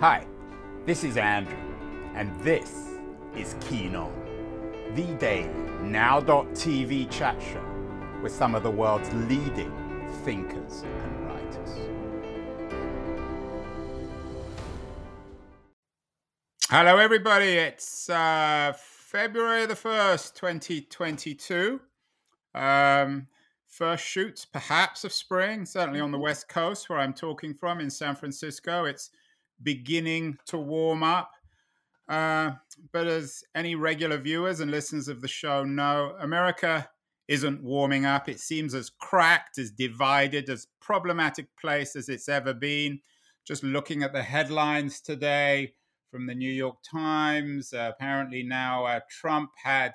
Hi, this is Andrew, and this is Keen On, the daily now.tv chat show with some of the world's leading thinkers and writers. Hello, everybody. It's uh, February the 1st, 2022. Um, first shoots, perhaps, of spring, certainly on the West Coast, where I'm talking from in San Francisco. It's beginning to warm up. Uh, but as any regular viewers and listeners of the show know, America isn't warming up. It seems as cracked, as divided, as problematic place as it's ever been. Just looking at the headlines today from the New York Times, uh, apparently now uh, Trump had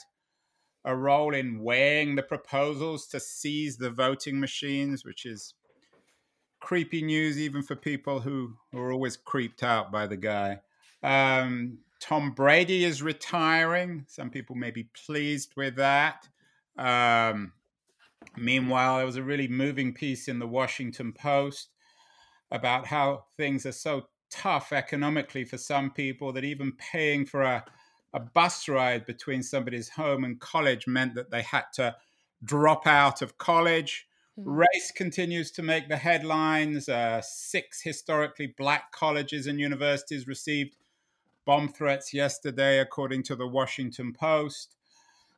a role in weighing the proposals to seize the voting machines, which is creepy news even for people who, are always creeped out by the guy. Um, Tom Brady is retiring. Some people may be pleased with that. Um, meanwhile, there was a really moving piece in the Washington Post about how things are so tough economically for some people that even paying for a, a bus ride between somebody's home and college meant that they had to drop out of college. Mm-hmm. Race continues to make the headlines. Uh, six historically black colleges and universities received bomb threats yesterday, according to the Washington Post.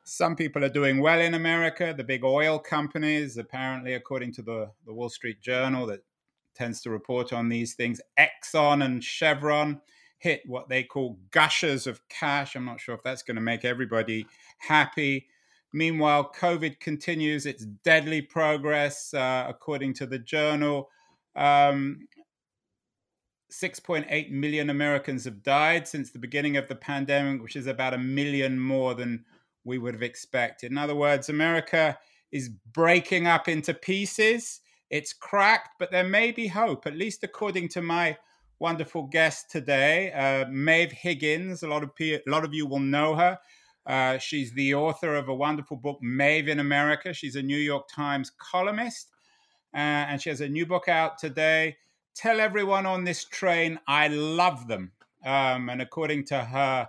Some people are doing well in America. The big oil companies, apparently, according to the, the Wall Street Journal, that tends to report on these things, Exxon and Chevron hit what they call gushers of cash. I'm not sure if that's going to make everybody happy. Meanwhile, COVID continues its deadly progress, uh, according to the journal. Um, 6.8 million Americans have died since the beginning of the pandemic, which is about a million more than we would have expected. In other words, America is breaking up into pieces. It's cracked, but there may be hope, at least according to my wonderful guest today, uh, Maeve Higgins. A lot of pe- a lot of you will know her. Uh, she's the author of a wonderful book, Maeve in America. She's a New York Times columnist, uh, and she has a new book out today. Tell everyone on this train I love them. Um, and according to her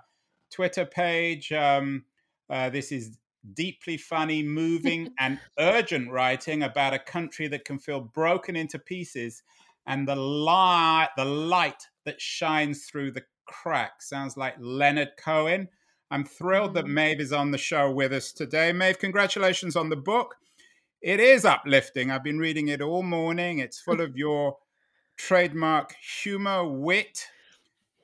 Twitter page, um, uh, this is deeply funny, moving, and urgent writing about a country that can feel broken into pieces and the light, the light that shines through the cracks. Sounds like Leonard Cohen. I'm thrilled that mm. Maeve is on the show with us today. Maeve, congratulations on the book. It is uplifting. I've been reading it all morning. It's full of your trademark humor, wit,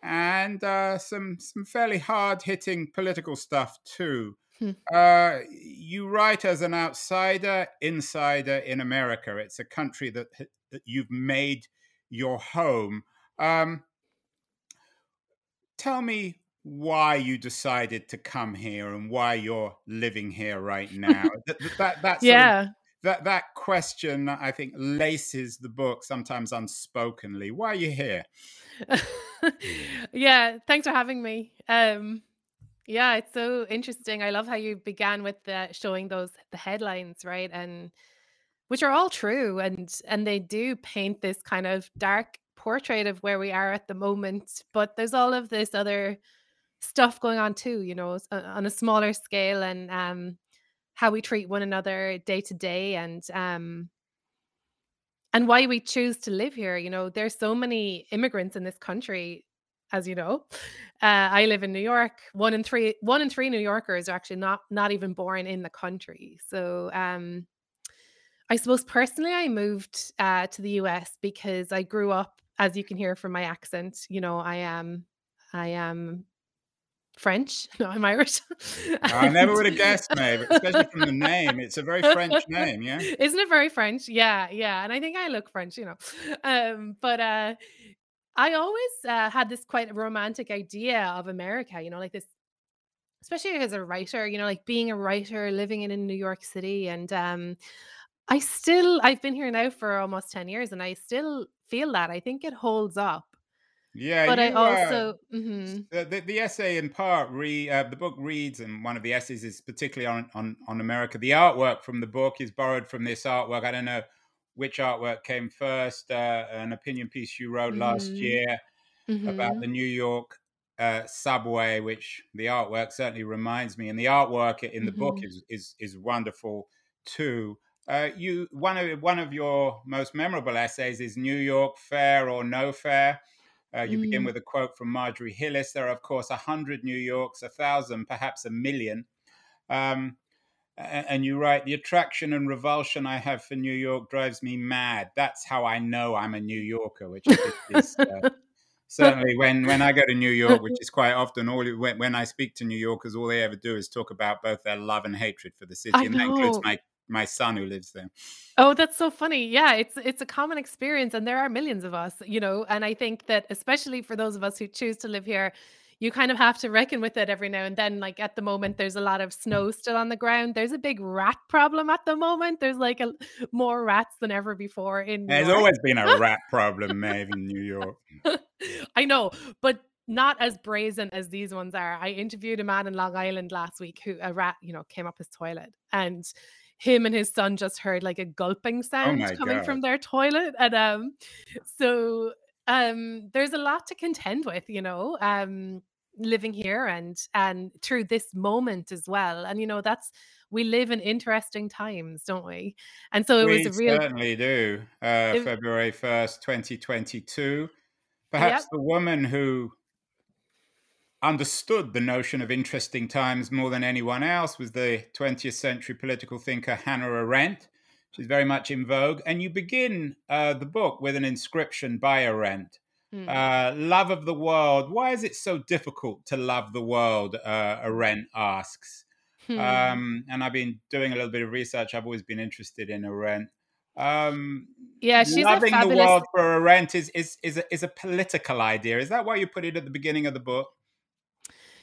and uh, some some fairly hard hitting political stuff too. Hmm. Uh, you write as an outsider, insider in America. It's a country that that you've made your home. Um, tell me why you decided to come here and why you're living here right now. that, that, that yeah. Of, that that question I think laces the book sometimes unspokenly. Why are you here? yeah, thanks for having me. Um, yeah, it's so interesting. I love how you began with the, showing those the headlines, right? And which are all true and and they do paint this kind of dark portrait of where we are at the moment, but there's all of this other stuff going on too, you know, on a smaller scale and um, how we treat one another day to day and um, and why we choose to live here. You know, there's so many immigrants in this country, as you know. Uh, I live in New York. One in three, one in three New Yorkers are actually not not even born in the country. So, um, I suppose personally, I moved uh, to the US because I grew up, as you can hear from my accent. You know, I am I am French. No, I'm Irish. I never would have guessed, Maeve, especially from the name. It's a very French name, yeah. Isn't it very French? Yeah, yeah. And I think I look French, you know. Um, but uh, I always uh, had this quite romantic idea of America, you know, like this, especially as a writer, you know, like being a writer, living in, in New York City. And um, I still, I've been here now for almost 10 years and I still feel that. I think it holds up. Yeah, But I uh, also mhm. the, the the essay in part re uh, the book reads, and one of the essays is particularly on, on on America. The artwork from the book is borrowed from this artwork. I don't know which artwork came first. Uh, an opinion piece you wrote last Mhm. year, mm-hmm. about the New York uh, subway, which the artwork certainly reminds me, and the artwork in the mm-hmm. book is is is wonderful too. Uh, you one of one of your most memorable essays is New York Fair or No Fair. Uh, you mm. begin with a quote from Marjorie Hillis. There are, of course, a hundred New Yorks, a thousand, perhaps a million. Um, and you write, the attraction and revulsion I have for New York drives me mad. That's how I know I'm a New Yorker, which is uh, certainly when, when I go to New York, which is quite often all when, when I speak to New Yorkers, all they ever do is talk about both their love and hatred for the city, I and know. that includes my my son who lives there. Oh, that's so funny. Yeah, it's it's a common experience and there are millions of us, you know, and I think that especially for those of us who choose to live here, you kind of have to reckon with it every now and then. Like at the moment, there's a lot of snow mm. still on the ground. There's a big rat problem at the moment. There's like a, more rats than ever before in. There's always been a rat problem, Maeve, in New York. I know, but not as brazen as these ones are. I interviewed a man in Long Island last week who a rat, you know, came up his toilet and him and his son just heard like a gulping Oh sound my coming God. from their toilet and um so um there's a lot to contend with you know um living here and and through this moment as well and you know that's we live in interesting times don't we and so it was We a real certainly do. Uh, it, February 1st, 2022. yep Perhaps the woman who understood the notion of interesting times more than anyone else was the 20th century political thinker Hannah Arendt. She's very much in vogue. And you begin uh, the book with an inscription by Arendt mm, uh, Love of the world. Why is it so difficult to love the world? Uh, Arendt asks. hmm. Um, and I've been doing a little bit of research. I've always been interested in Arendt. Um, yeah she's a loving the world for Arendt is, is, is, a, is a political idea. Is that why you put it at the beginning of the book?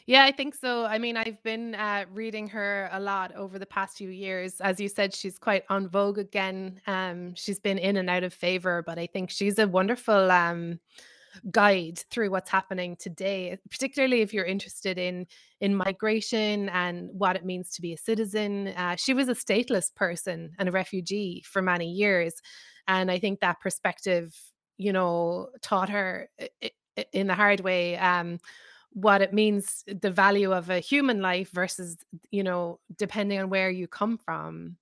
Yeah, I think so. I mean, I've been uh, reading her a lot over the past few years. As you said, she's quite on vogue again. Um, she's been in and out of favor, but I think she's a wonderful um, guide through what's happening today, particularly if you're interested in in migration and what it means to be a citizen. Uh, she was a stateless person and a refugee for many years, and I think that perspective, you know, taught her in the hard way. Um, what it means the value of a human life versus you know depending on where you come from.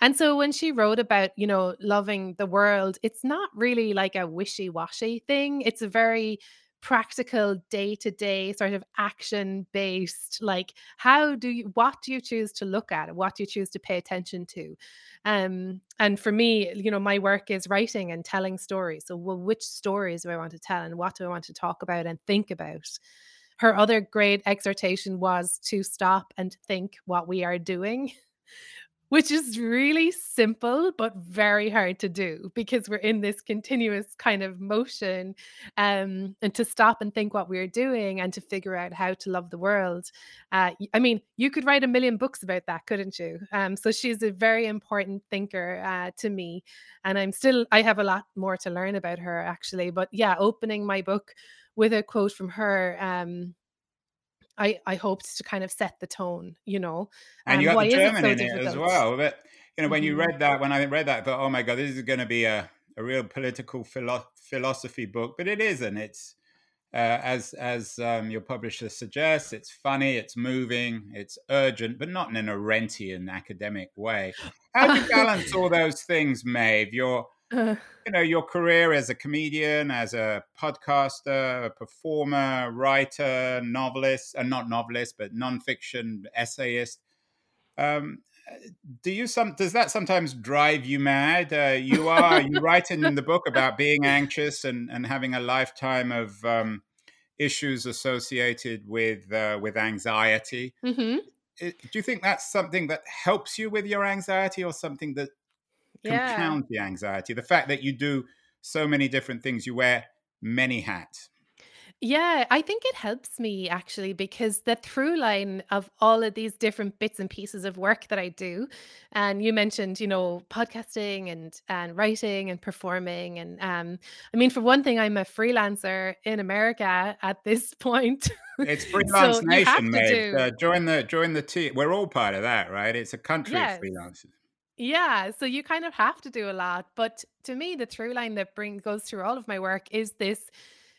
And so when she wrote about you know loving the world it's not really like a wishy-washy thing. It's a very practical day-to-day sort of action based like how do you what do you choose to look at? What do you choose to pay attention to? Um and for me you know my work is writing and telling stories. So well which stories do i want to tell and what do i want to talk about and think about her other great exhortation was to stop and think what we are doing, which is really simple but very hard to do because we're in this continuous kind of motion. Um, and to stop and think what we're doing and to figure out how to love the world. Uh, I mean, you could write a million books about that, couldn't you? Um, so she's a very important thinker uh, to me. And I'm still, I have a lot more to learn about her actually. But yeah, opening my book with a quote from her um i i hoped to kind of set the tone you know And you um got the is it German so in it as well. But you know, when you hmm read that, when I read that, I thought, oh my god, this is going to be a, a real political philo- philosophy book. But it isn't. It's uh, as as um, your publisher suggests, it's funny, it's moving, it's urgent, but not in an Arendtian academic way. How do you balance all those things, Maeve? Your Uh, you know your career as a comedian, as a podcaster, a performer, writer, novelist, and not novelist, but nonfiction essayist. Um, do you some does that sometimes drive you mad? Uh, you are you write in the book about being anxious and and having a lifetime of um, issues associated with uh, with anxiety. mhm. Do you think that's something that helps you with your anxiety, or something that yeah compounds the anxiety? The fact that you do so many different things, you wear many hats. Yeah, I think it helps me actually because the through line of all of these different bits and pieces of work that I do, and you mentioned, you know, podcasting and and writing and performing, and um, I mean, for one thing, I'm a freelancer in America at this point, It's freelance so nation, mate. do, Uh, join the join the team. We're all part of that, right? It's a country of freelancers. Yeah, so you kind of have to do a lot, but to me, the through line that bring goes through all of my work is this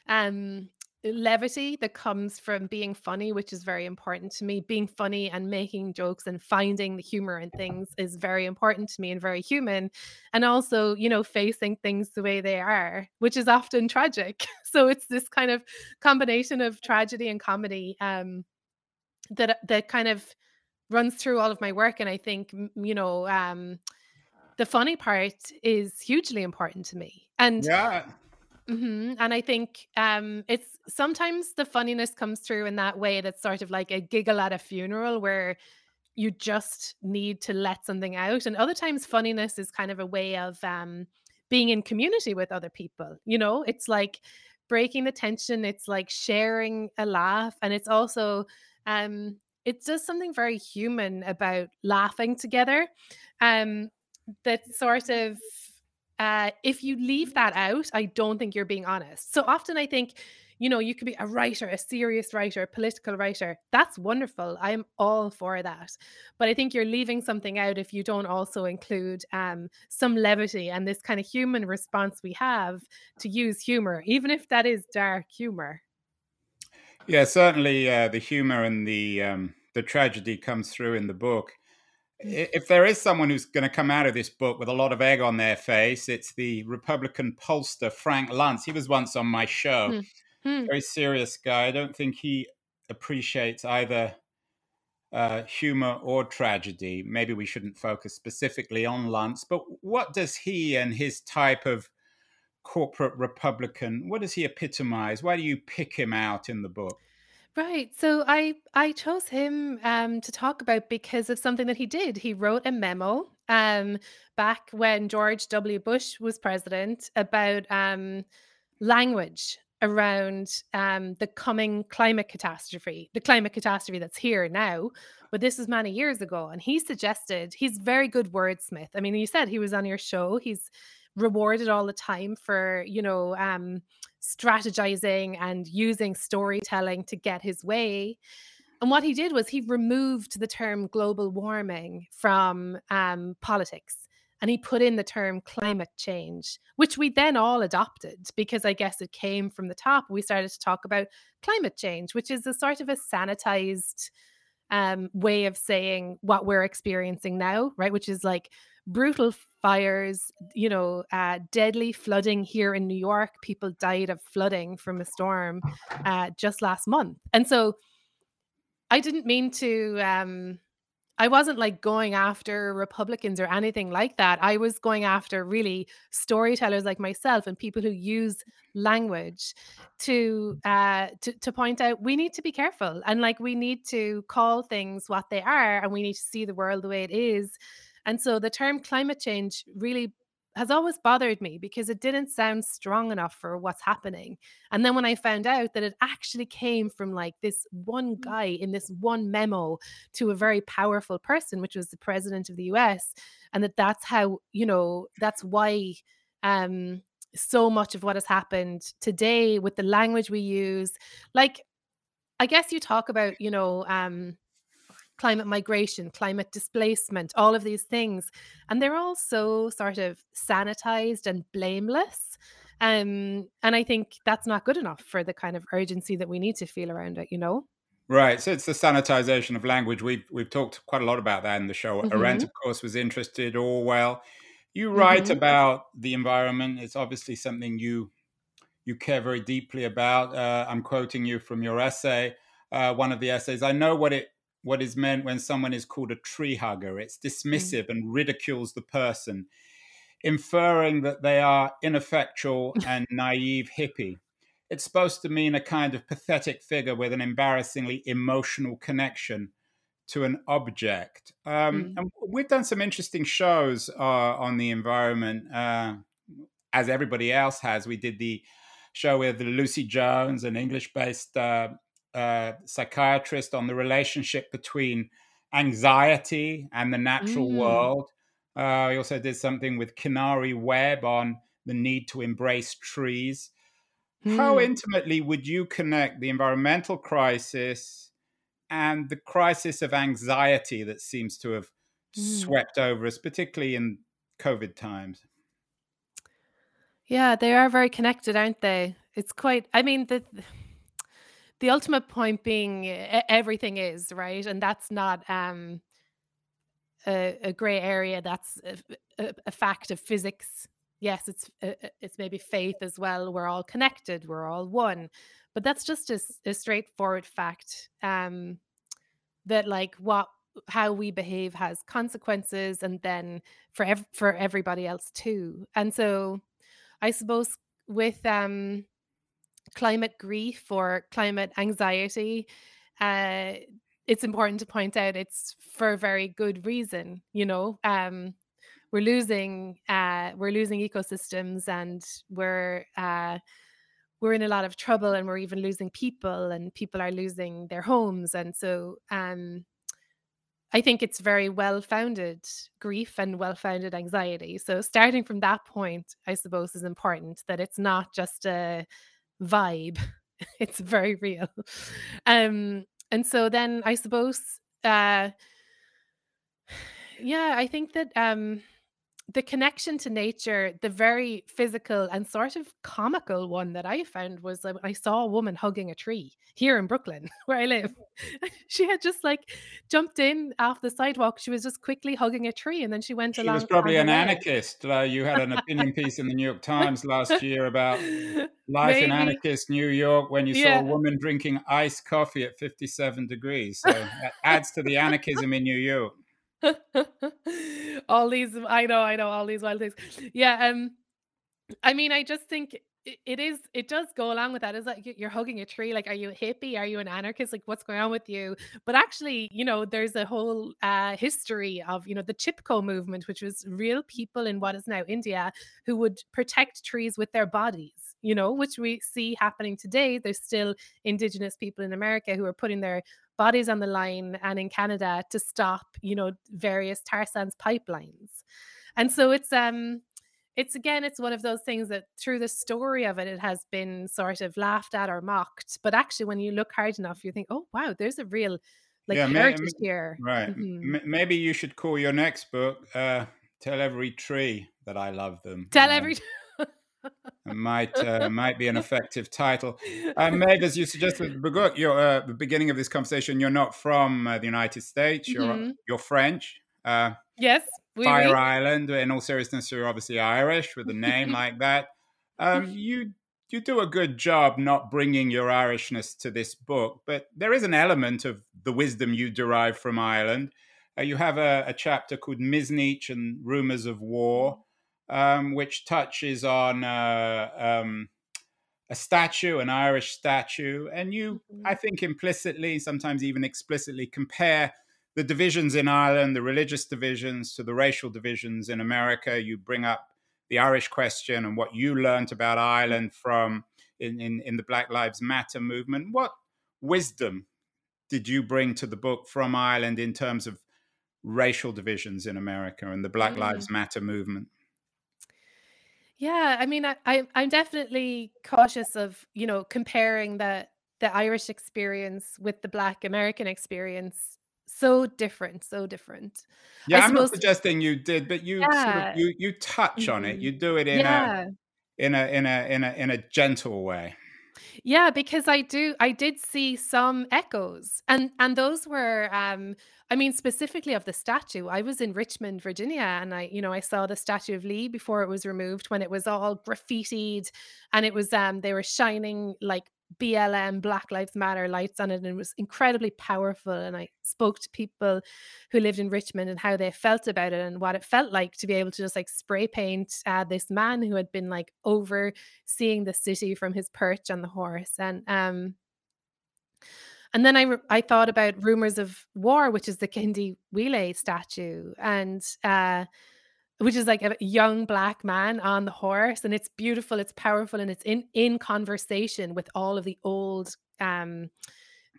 um levity that comes from being funny, which is very important to me. Being funny and making jokes and finding the humor in things is very important to me and very human. And also, you know, facing things the way they are, which is often tragic. So it's this kind of combination of tragedy and comedy um, that that kind of runs through all of my work. And I think, you know, um, the funny part is hugely important to me. And yeah Mhm, and I think, um, it's sometimes the funniness comes through in that way that's sort of like a giggle at a funeral where you just need to let something out, and other times funniness is kind of a way of, um, being in community with other people, you know? It's like breaking the tension, it's like sharing a laugh, and it's also, um, it does something very human about laughing together, um, that sort of uh, if you leave that out, I don't think you're being honest. So often I think, you know, you could be a writer, a serious writer, a political writer. That's wonderful. I'm all for that. But I think you're leaving something out if you don't also include um, some levity and this kind of human response we have to use humor, even if that is dark humor. Yeah, certainly uh, the humor and the um, the tragedy comes through in the book. Mm. If there is someone who's going to come out of this book with a lot of egg on their face, it's the Republican pollster Frank Luntz. He was once on my show. Hmm. Hmm. Very serious guy. I don't think he appreciates either uh, humor or tragedy. Maybe we shouldn't focus specifically on Luntz, but what does he and his type of corporate Republican, what does he epitomize? Why do you pick him out in the book? Right. So I I chose him um, to talk about because of something that he did. He wrote a memo um, back when George W. Bush was president about um, language around um, the coming climate catastrophe, the climate catastrophe that's here now. But this was many years ago, and he suggested he's very good wordsmith. I mean, you said he was on your show. He's rewarded all the time for you know um, strategizing and using storytelling to get his way. And what he did was he removed the term global warming from um, politics and he put in the term climate change, which we then all adopted because I guess it came from the top. We started to talk about climate change, which is a sort of a sanitized um, way of saying what we're experiencing now, right? Which is like brutal fires, you know, uh, deadly flooding here in New York. People died of flooding from a storm uh, just last month. And so I didn't mean to, um, I wasn't like going after Republicans or anything like that. I was going after really storytellers like myself and people who use language to uh to, to point out we need to be careful and like we need to call things what they are and we need to see the world the way it is and so the term climate change really has always bothered me because it didn't sound strong enough for what's happening. And then when I found out that it actually came from like this one Mm. guy in this one memo to a very powerful person, which was the president of the US, and that that's how, you know, that's why um so much of what has happened today with the language we use like i guess you talk about you know um climate migration, climate displacement, all of these things. And they're all so sort of sanitized and blameless. Um, and I think that's not good enough for the kind of urgency that we need to feel around it, you know? Right. So it's the sanitization of language. We've we've talked quite a lot about that in the show. Arendt, hmm of course, was interested. Orwell. You write hmm about the environment. It's obviously something you you care very deeply about. Uh, I'm quoting you from your essay, uh, one of the essays. I know what it what is meant when someone is called a tree hugger. It's dismissive and ridicules the person, inferring that they are ineffectual and naive hippie. It's supposed to mean a kind of pathetic figure with an embarrassingly emotional connection to an object. Um, mm and we've done some interesting shows uh, on the environment, uh, as everybody else has. We did the show with Lucy Jones, an English based uh, uh, psychiatrist, on the relationship between anxiety and the natural Mm. world. Uh, we also did something with Kinari Webb on the need to embrace trees. How Mm. intimately would you connect the environmental crisis and the crisis of anxiety that seems to have Mm. swept over us, particularly in COVID times? Yeah, they are very connected, aren't they? it's quite I mean, the the ultimate point being everything is, right? And that's not, um, a a gray area, that's a fact of physics. Yes, it's it's maybe faith as well, we're all connected, we're all one, but that's just a, straightforward fact, um, that, like, what how we behave has consequences, and then for ev for everybody else too, and so, I suppose with, um, climate grief or climate anxiety, uh, it's important to point out it's for a very good reason, you know? Um, we're losing, uh, we're losing ecosystems and we're, uh, we're in a lot of trouble and we're even losing people and people are losing their homes, and so, um, I think it's very well-founded grief and well-founded anxiety, so starting from that point, I suppose, is important, that it's not just a vibe, it's very real. Um, and so then I suppose, uh yeah, I think that, um, the connection to nature, the very physical and sort of comical one that I found was, um, I saw a woman hugging a tree here in Brooklyn, where I live. She had just, like, jumped in off the sidewalk, she was just quickly hugging a tree, and then she went She was along on probably an anarchist, uh, you had an opinion piece in the New York Times last year about life in anarchist New York when you saw a woman drinking iced coffee at 57 degrees, so that adds to the anarchism in New York. All these I know, I know, all these wild things. Yeah, um, I mean, I just think it is it does go along with that, it's like you're hugging a tree, like, are you a hippie? Are you an anarchist? Like, what's going on with you? But actually, you know, there's a whole, uh, history of, you know, the Chipko movement, which was real people in what is now India who would protect trees with their bodies, you know, which we see happening today. There's still indigenous people in America who are putting their bodies on the line, and in Canada to stop, you know, various tar sands pipelines. And so it's, um, it's again, it's one of those things that through the story of it, it has been sort of laughed at or mocked, but actually when you look hard enough, you think, "Oh, wow, there's a real, like, Yeah, m here." right, m Mhm. m maybe you should call your next book, uh, "Tell Every Tree That I Love Them," Tell um every might, uh, might be an effective title. Maeve, as you suggested at the bego your, uh, the beginning of this conversation, you're not from, uh, the United States, you're Mhm. you're French, uh, Yes, oui, Fire oui. Island, in all seriousness, you're obviously Irish with a name like that. Um, you you do a good job not bringing your Irishness to this book, but there is an element of the wisdom you derive from Ireland. Uh, you have a a chapter called "Misneach and Rumours of War," um, which touches on, uh, um, a statue, an Irish statue, and you, I Mhm. think implicitly, sometimes even explicitly, compare the divisions in Ireland, the religious divisions, to the racial divisions in America. You bring up the Irish question and what you learnt about Ireland from in in in the Black Lives Matter movement. What wisdom did you bring to the book from Ireland in terms of racial divisions in America and the Black Mm. Lives Matter movement? Yeah, I mean, I I'm I'm definitely cautious of, you know, comparing the the Irish experience with the Black American experience. So different, so different. Yeah, I'm not suggesting you did, but you sort of you you touch on it. You Mhm. do it in a in a in a in a in a gentle way. Yeah, because I do I did see some echoes, and and those were, um I mean, specifically of the statue. I was in Richmond, Virginia, and I you know, I saw the Statue of Lee before it was removed when it was all graffitied, and it was, um they were shining, like, BLM, Black Lives Matter lights on it, and it was incredibly powerful, and I spoke to people who lived in Richmond and how they felt about it and what it felt like to be able to just, like, spray paint, uh, this man who had been, like, overseeing the city from his perch on the horse, and, um and then I I thought about Rumours of War, which is the Kehinde Wiley statue, and, uh which is like a young Black man on the horse, and it's beautiful, it's powerful, and it's in in conversation with all of the old, um,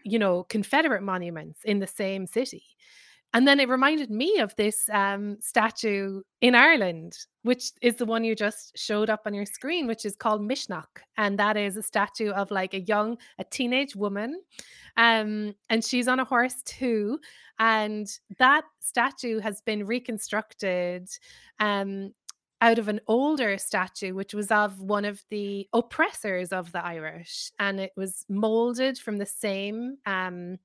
you know, Confederate monuments in the same city. And then it reminded me of this, um, statue in Ireland, which is the one you just showed up on your screen, which is called Misneach, and that is a statue of, like, a young a teenage woman, um, and she's on a horse too, and that statue has been reconstructed, um, out of an older statue, which was of one of the oppressors of the Irish, and it was molded from the same um,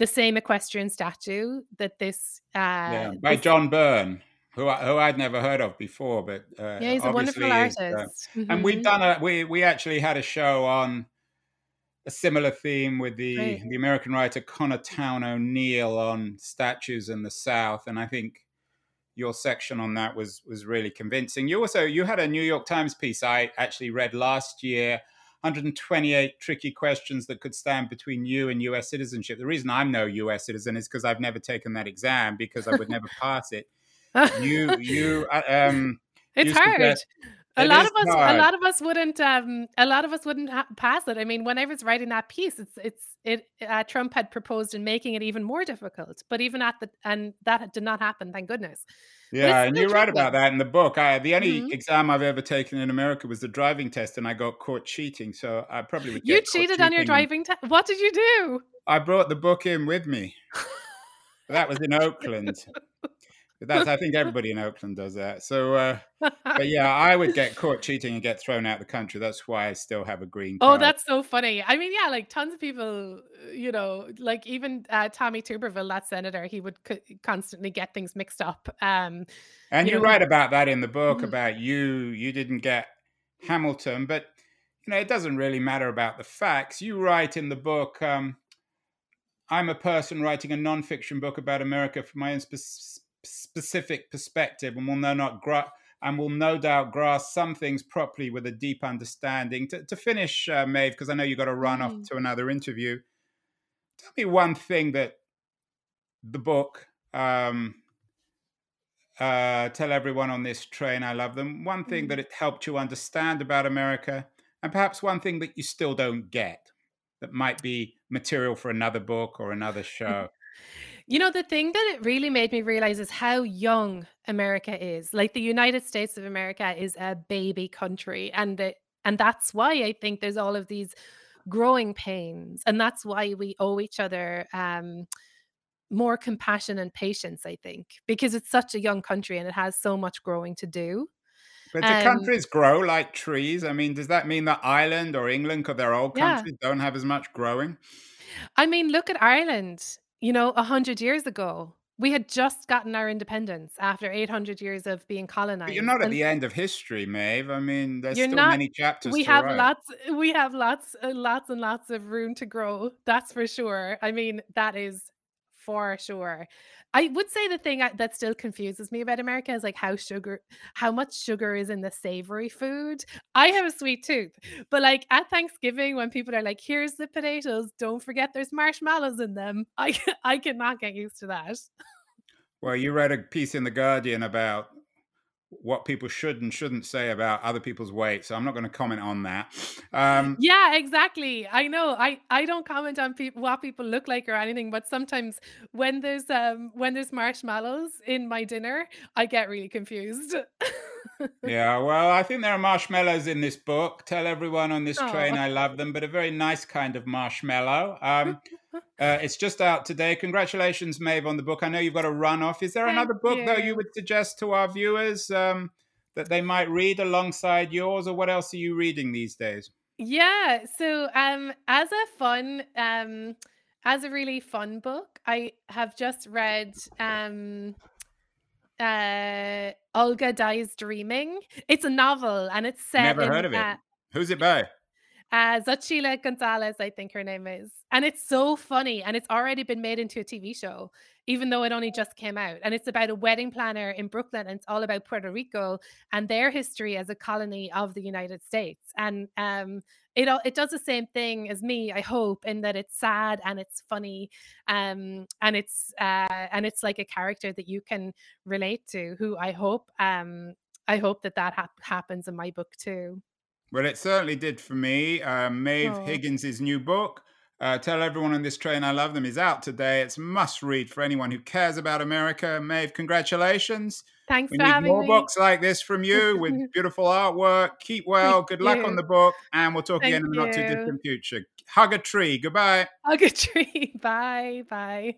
the same equestrian statue that this uh, yeah by this, John Byrne. Who, I, who I'd never heard of before, but uh, yeah, he's a wonderful uh, artist. and we've Mhm. done a we we actually had a show on a similar theme with the Great. the American writer Connor Towne O'Neill on statues in the South, and I think your section on that was was really convincing. You also you had a New York Times piece I actually read last year. 128 tricky questions that could stand between you and US citizenship. The reason I'm no US citizen is because I've never taken that exam because I would never pass it. You you uh, um it's you hard. suggest- A it lot of us, hard. a lot of us wouldn't, um, a lot of us wouldn't ha- pass it. I mean, when I was writing that piece, it's, it's, it. Uh, Trump had proposed in making it even more difficult, but even at the, and that did not happen. Thank goodness. Yeah, and you write about that in the book. I, the only Mhm. exam I've ever taken in America was the driving test, and I got caught cheating. So I probably would. You cheated on your driving test. What did you do? I brought the book in with me. That was in Oakland. But That's I think everybody in Oakland does that. So, uh, but yeah, I would get caught cheating and get thrown out of the country. That's why I still have a green Card. Oh, that's so funny. I mean, yeah, like tons of people, uh, you know, like even uh, Tommy Tuberville, that senator, he would co- constantly get things mixed up. Um, And you you know, write about that in the book Mhm. about you. You didn't get Hamilton, but you know it doesn't really matter about the facts. You write in the book. Um, I'm a person writing a nonfiction book about America from my own spe- specific perspective, and will no not gra- and will no doubt grasp some things properly with a deep understanding. To, to finish, uh, Maeve, because I know you've got to run off Mm. to another interview. Tell me one thing that the book um, uh, tell everyone on this train I love them. One thing Mm. that it helped you understand about America, and perhaps one thing that you still don't get that might be material for another book or another show. You know, the thing that it really made me realize is how young America is. Like the United States of America is a baby country, and it, and that's why I think there's all of these growing pains, and that's why we owe each other um, more compassion and patience. I think because it's such a young country and it has so much growing to do. But do Um, countries grow like trees? I mean, does that mean that Ireland or England, because they're old Yeah. countries, don't have as much growing? I mean, look at Ireland. You know, a hundred years ago, we had just gotten our independence after 800 years of being colonized. But you're not at and- the end of history, Maeve. I mean, there's still not- many chapters we to have write. lots we have lots uh, lots and lots of room to grow that's for sure i mean that is for sure i would say the thing that still confuses me about america is like how sugar how much sugar is in the savory food. I have a sweet tooth but like at thanksgiving when people are like here's the potatoes don't forget there's marshmallows in them i i cannot get used to that. Well, you read a piece in The Guardian about what people should and shouldn't say about other people's weight, so I'm not going to comment on that. Um, Yeah, exactly. I know. I I don't comment on people what people look like or anything, but sometimes when there's um when there's marshmallows in my dinner, I get really confused. yeah, well, I think there are marshmallows in this book. Tell everyone on this train I love them, but a very nice kind of marshmallow. Um, uh, it's just out today. Congratulations, Maeve, on the book. I know you've got a run off. Is there Thank another book, though, you you. would suggest to our viewers um, that they might read alongside yours, or what else are you reading these days? Yeah, so um as a fun um as a really fun book, I have just read um uh Olga Dies Dreaming. It's a novel and it's set Never in heard of it. uh, Who's it by? Uh, Gonzalez, I think her name is. And it's so funny. And it's already been made into a TV show, even though it only just came out. And it's about a wedding planner in Brooklyn. And it's all about Puerto Rico and their history as a colony of the United States. And um, it, all- it does the same thing as me, I hope, in that it's sad and it's funny. Um, and it's uh, and it's like a character that you can relate to, who I hope um, I hope that that hap- happens in my book too. Well, it certainly did for me. Uh, Maeve Aw. Higgins' new book, uh, Tell Everyone on This Train I Love Them, is out today. It's must read for anyone who cares about America. Maeve, congratulations. Thanks We for need having more me. books like this from you with beautiful artwork. Keep well. Good luck on the book. And we'll talk again in the not too distant future. Hug a tree. Goodbye. Hug a tree. Bye. Bye.